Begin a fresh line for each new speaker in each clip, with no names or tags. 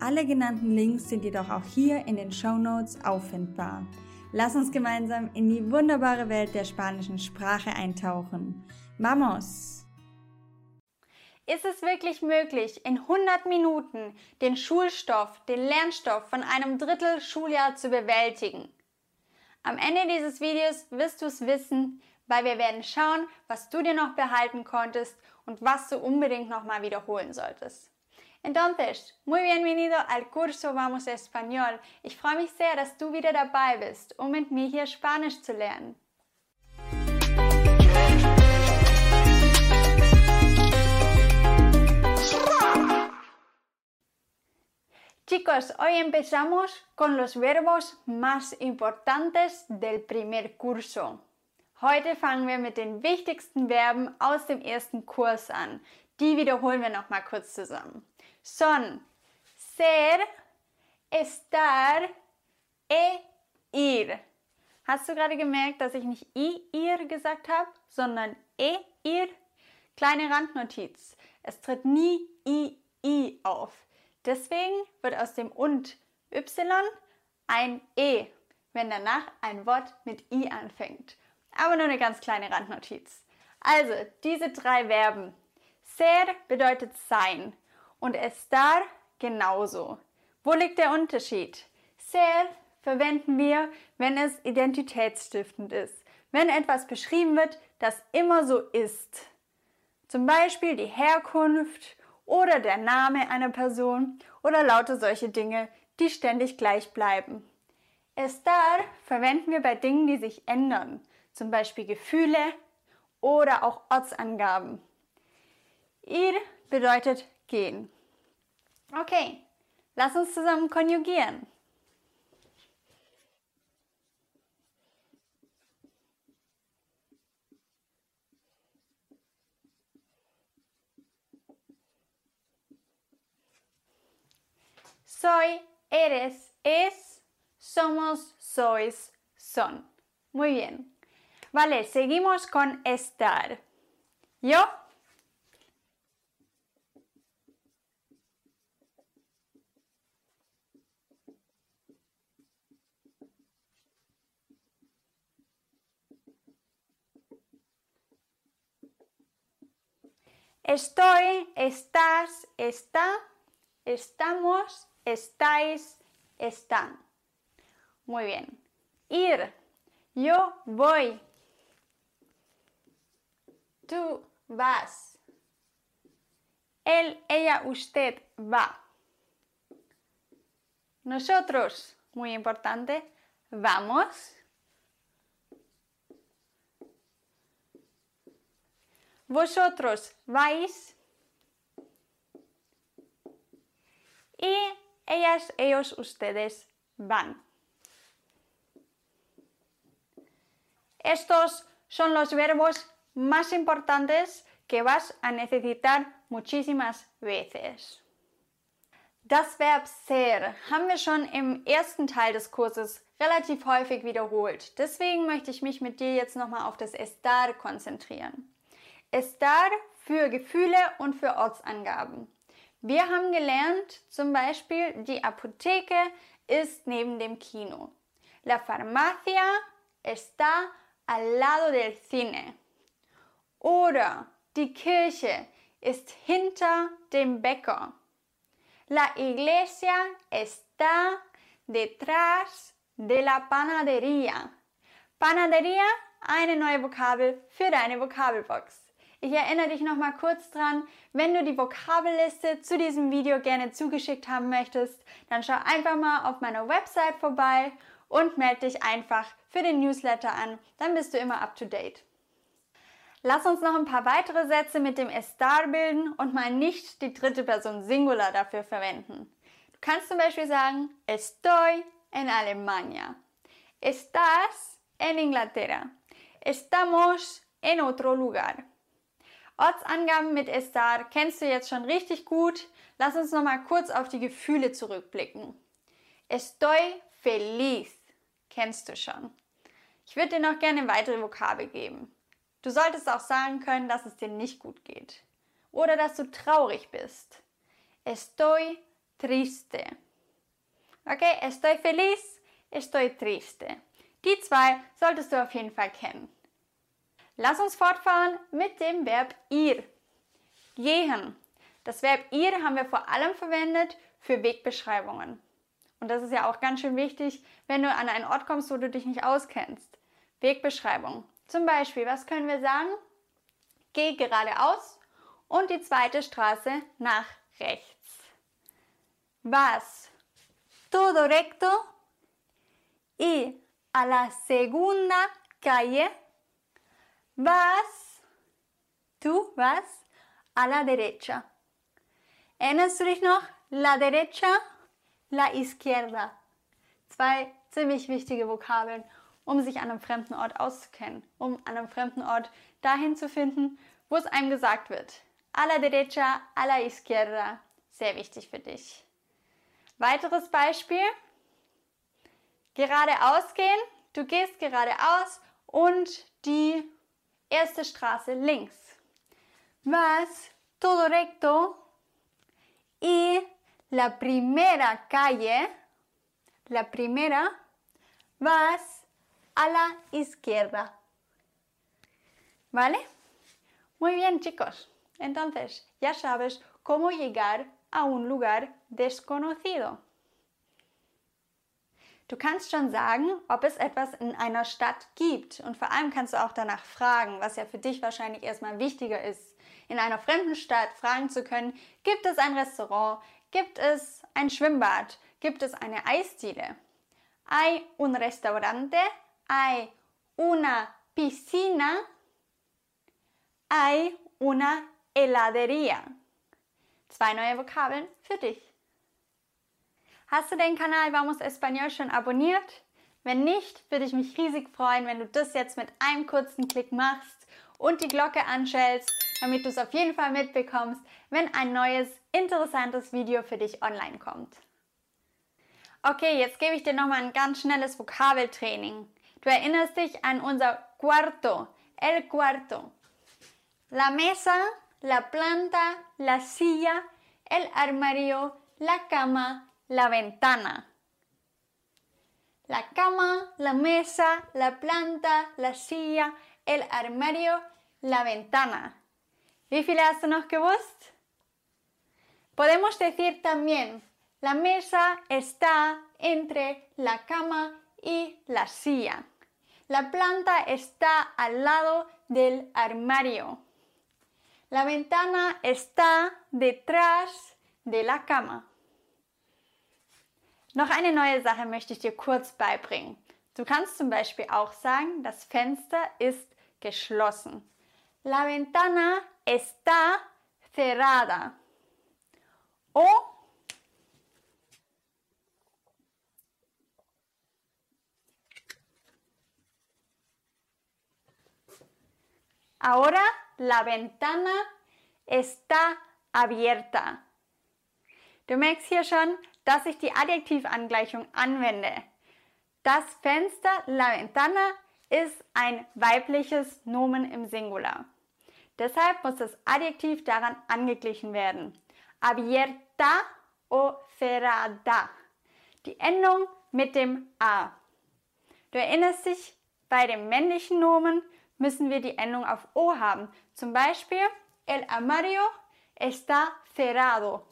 alle genannten Links sind jedoch auch hier in den Show Notes auffindbar. Lass uns gemeinsam in die wunderbare Welt der spanischen Sprache eintauchen. Vamos!
Ist es wirklich möglich, in 100 Minuten den Schulstoff, den Lernstoff von einem Drittel Schuljahr zu bewältigen? Am Ende dieses Videos wirst du es wissen, weil wir werden schauen, was du dir noch behalten konntest und was du unbedingt nochmal wiederholen solltest. Entonces, muy bienvenido al curso Vamos Español. Ich freue mich sehr, dass du wieder dabei bist, um mit mir hier Spanisch zu lernen. Chicos, hoy empezamos con los verbos más importantes del primer curso. Heute fangen wir mit den wichtigsten Verben aus dem ersten Kurs an. Die wiederholen wir noch mal kurz zusammen. Son ser, estar, e ir. Hast du gerade gemerkt, dass ich nicht i, ihr gesagt habe, sondern e, ihr? Kleine Randnotiz. Es tritt nie i, i auf. Deswegen wird aus dem und y ein e, wenn danach ein Wort mit i anfängt. Aber nur eine ganz kleine Randnotiz. Also, diese drei Verben. Ser bedeutet sein und estar genauso. Wo liegt der Unterschied? Ser verwenden wir, wenn es identitätsstiftend ist, wenn etwas beschrieben wird, das immer so ist. Zum Beispiel die Herkunft oder der Name einer Person oder lauter solche Dinge, die ständig gleich bleiben. Estar verwenden wir bei Dingen, die sich ändern, zum Beispiel Gefühle oder auch Ortsangaben. Ir bedeutet gehen. Okay, lass uns zusammen konjugieren. Soy, eres, es, somos, sois, son. Muy bien. Vale, seguimos con estar. Yo Estoy, estás, está, estamos, estáis, están. Muy bien. Ir. Yo voy. Tú vas. Él, ella, usted va. Nosotros, muy importante, vamos. Vosotros vais. Y ellas, ellos, ustedes van. Estos son los verbos más importantes que vas a necesitar muchísimas veces. Das Verb ser haben wir schon im ersten Teil des Kurses relativ häufig wiederholt. Deswegen möchte ich mich mit dir jetzt nochmal auf das estar konzentrieren. Estar für Gefühle und für Ortsangaben. Wir haben gelernt, zum Beispiel, die Apotheke ist neben dem Kino. La farmacia está al lado del cine. Oder die Kirche ist hinter dem Bäcker. La iglesia está detrás de la panadería. Panadería, eine neue Vokabel für deine Vokabelbox. Ich erinnere dich noch mal kurz dran, wenn du die Vokabelliste zu diesem Video gerne zugeschickt haben möchtest, dann schau einfach mal auf meiner Website vorbei und melde dich einfach für den Newsletter an, dann bist du immer up to date. Lass uns noch ein paar weitere Sätze mit dem Estar bilden und mal nicht die dritte Person Singular dafür verwenden. Du kannst zum Beispiel sagen, estoy en Alemania. Estás en Inglaterra. Estamos en otro lugar. Ortsangaben mit estar kennst du jetzt schon richtig gut. Lass uns noch mal kurz auf die Gefühle zurückblicken. Estoy feliz kennst du schon. Ich würde dir noch gerne weitere Vokabel geben. Du solltest auch sagen können, dass es dir nicht gut geht oder dass du traurig bist. Estoy triste. Okay, estoy feliz, estoy triste. Die zwei solltest du auf jeden Fall kennen. Lass uns fortfahren mit dem Verb ir. Gehen. Das Verb ir haben wir vor allem verwendet für Wegbeschreibungen. Und das ist ja auch ganz schön wichtig, wenn du an einen Ort kommst, wo du dich nicht auskennst. Wegbeschreibung. Zum Beispiel, was können wir sagen? Geh geradeaus und die zweite Straße nach rechts. Was? Todo recto y a la segunda calle vas, tú vas a la derecha. Erinnerst du dich noch? La derecha, la izquierda. Zwei ziemlich wichtige Vokabeln, um sich an einem fremden Ort auszukennen, um an einem fremden Ort dahin zu finden, wo es einem gesagt wird. A la derecha, a la izquierda. Sehr wichtig für dich. Weiteres Beispiel. Geradeaus gehen. Du gehst geradeaus und die erste Straße links. Vas todo recto y la primera calle, la primera, vas a la izquierda. ¿Vale? Muy bien chicos. Entonces, ya sabes cómo llegar a un lugar desconocido. Du kannst schon sagen, ob es etwas in einer Stadt gibt und vor allem kannst du auch danach fragen, was ja für dich wahrscheinlich erstmal wichtiger ist. In einer fremden Stadt fragen zu können, gibt es ein Restaurant, gibt es ein Schwimmbad, gibt es eine Eisdiele. Hay un restaurante, hay una piscina, hay una heladería. Zwei neue Vokabeln für dich. Hast du den Kanal Vamos Español schon abonniert? Wenn nicht, würde ich mich riesig freuen, wenn du das jetzt mit einem kurzen Klick machst und die Glocke anschellst, damit du es auf jeden Fall mitbekommst, wenn ein neues, interessantes Video für dich online kommt. Okay, jetzt gebe ich dir nochmal ein ganz schnelles Vokabeltraining. Du erinnerst dich an unser Cuarto, el cuarto. La mesa, la planta, la silla, el armario, la cama, la ventana. La cama, la mesa, la planta, la silla, el armario, la ventana. Wie viele hast du noch gewusst? Podemos decir también, la mesa está entre la cama y la silla. La planta está al lado del armario. La ventana está detrás de la cama. Noch eine neue Sache möchte ich dir kurz beibringen. Du kannst zum Beispiel auch sagen, das Fenster ist geschlossen. La ventana está cerrada. O Ahora la ventana está abierta. Du merkst hier schon, dass ich die Adjektivangleichung anwende. Das Fenster, la ventana, ist ein weibliches Nomen im Singular. Deshalb muss das Adjektiv daran angeglichen werden. Abierta o cerrada. Die Endung mit dem A. Du erinnerst dich, bei dem männlichen Nomen müssen wir die Endung auf O haben. Zum Beispiel, el armario está cerrado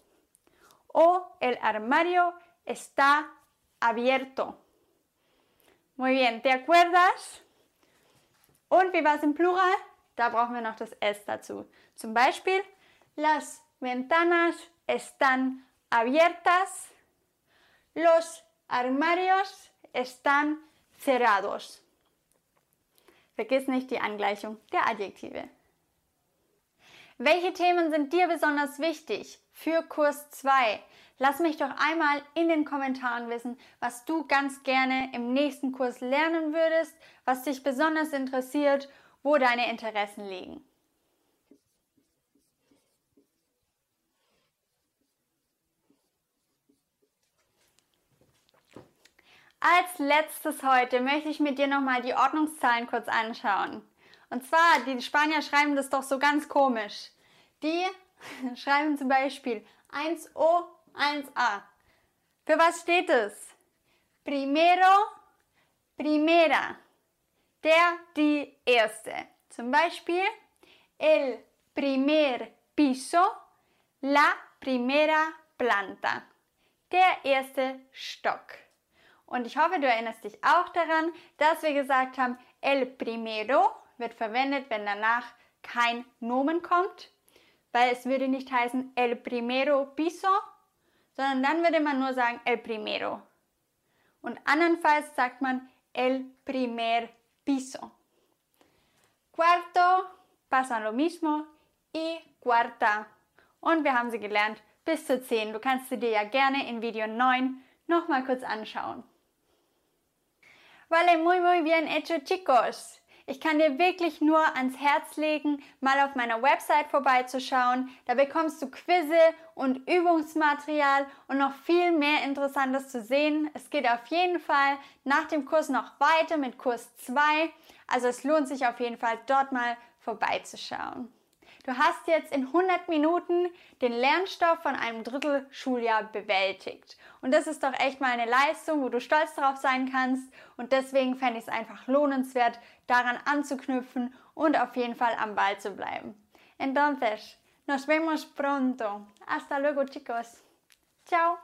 o el armario está abierto. Muy bien, ¿te acuerdas? Und wie war im Plural? Da brauchen wir noch das S dazu. Zum Beispiel, las ventanas están abiertas, los armarios están cerrados. Vergiss nicht die Angleichung der Adjektive. Welche Themen sind dir besonders wichtig für Kurs 2? Lass mich doch einmal in den Kommentaren wissen, was du ganz gerne im nächsten Kurs lernen würdest, was dich besonders interessiert, wo deine Interessen liegen. Als letztes heute möchte ich mit dir nochmal die Ordnungszahlen kurz anschauen. Und zwar, die Spanier schreiben das doch so ganz komisch. Die schreiben zum Beispiel 1O, 1A. Für was steht es? Primero, primera. Der, die erste. Zum Beispiel el primer piso, la primera planta. Der erste Stock. Und ich hoffe, du erinnerst dich auch daran, dass wir gesagt haben, el primero wird verwendet, wenn danach kein Nomen kommt, weil es würde nicht heißen el primero piso, sondern dann würde man nur sagen el primero. Und andernfalls sagt man el primer piso. Cuarto pasa lo mismo y cuarta. Und wir haben sie gelernt bis zu 10. Du kannst sie dir ja gerne in Video 9 nochmal kurz anschauen. Vale, muy, muy bien hecho, chicos. Ich kann dir wirklich nur ans Herz legen, mal auf meiner Website vorbeizuschauen. Da bekommst du Quizze und Übungsmaterial und noch viel mehr Interessantes zu sehen. Es geht auf jeden Fall nach dem Kurs noch weiter mit Kurs 2. Also es lohnt sich auf jeden Fall dort mal vorbeizuschauen. Du hast jetzt in 100 Minuten den Lernstoff von einem Drittel Schuljahr bewältigt. Und das ist doch echt mal eine Leistung, wo du stolz drauf sein kannst. Und deswegen fände ich es einfach lohnenswert, daran anzuknüpfen und auf jeden Fall am Ball zu bleiben. Entonces, nos vemos pronto. Hasta luego, chicos. Ciao.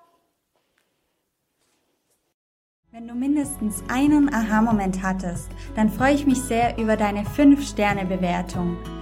Wenn du mindestens einen Aha-Moment hattest, dann freue ich mich sehr über deine 5-Sterne-Bewertung.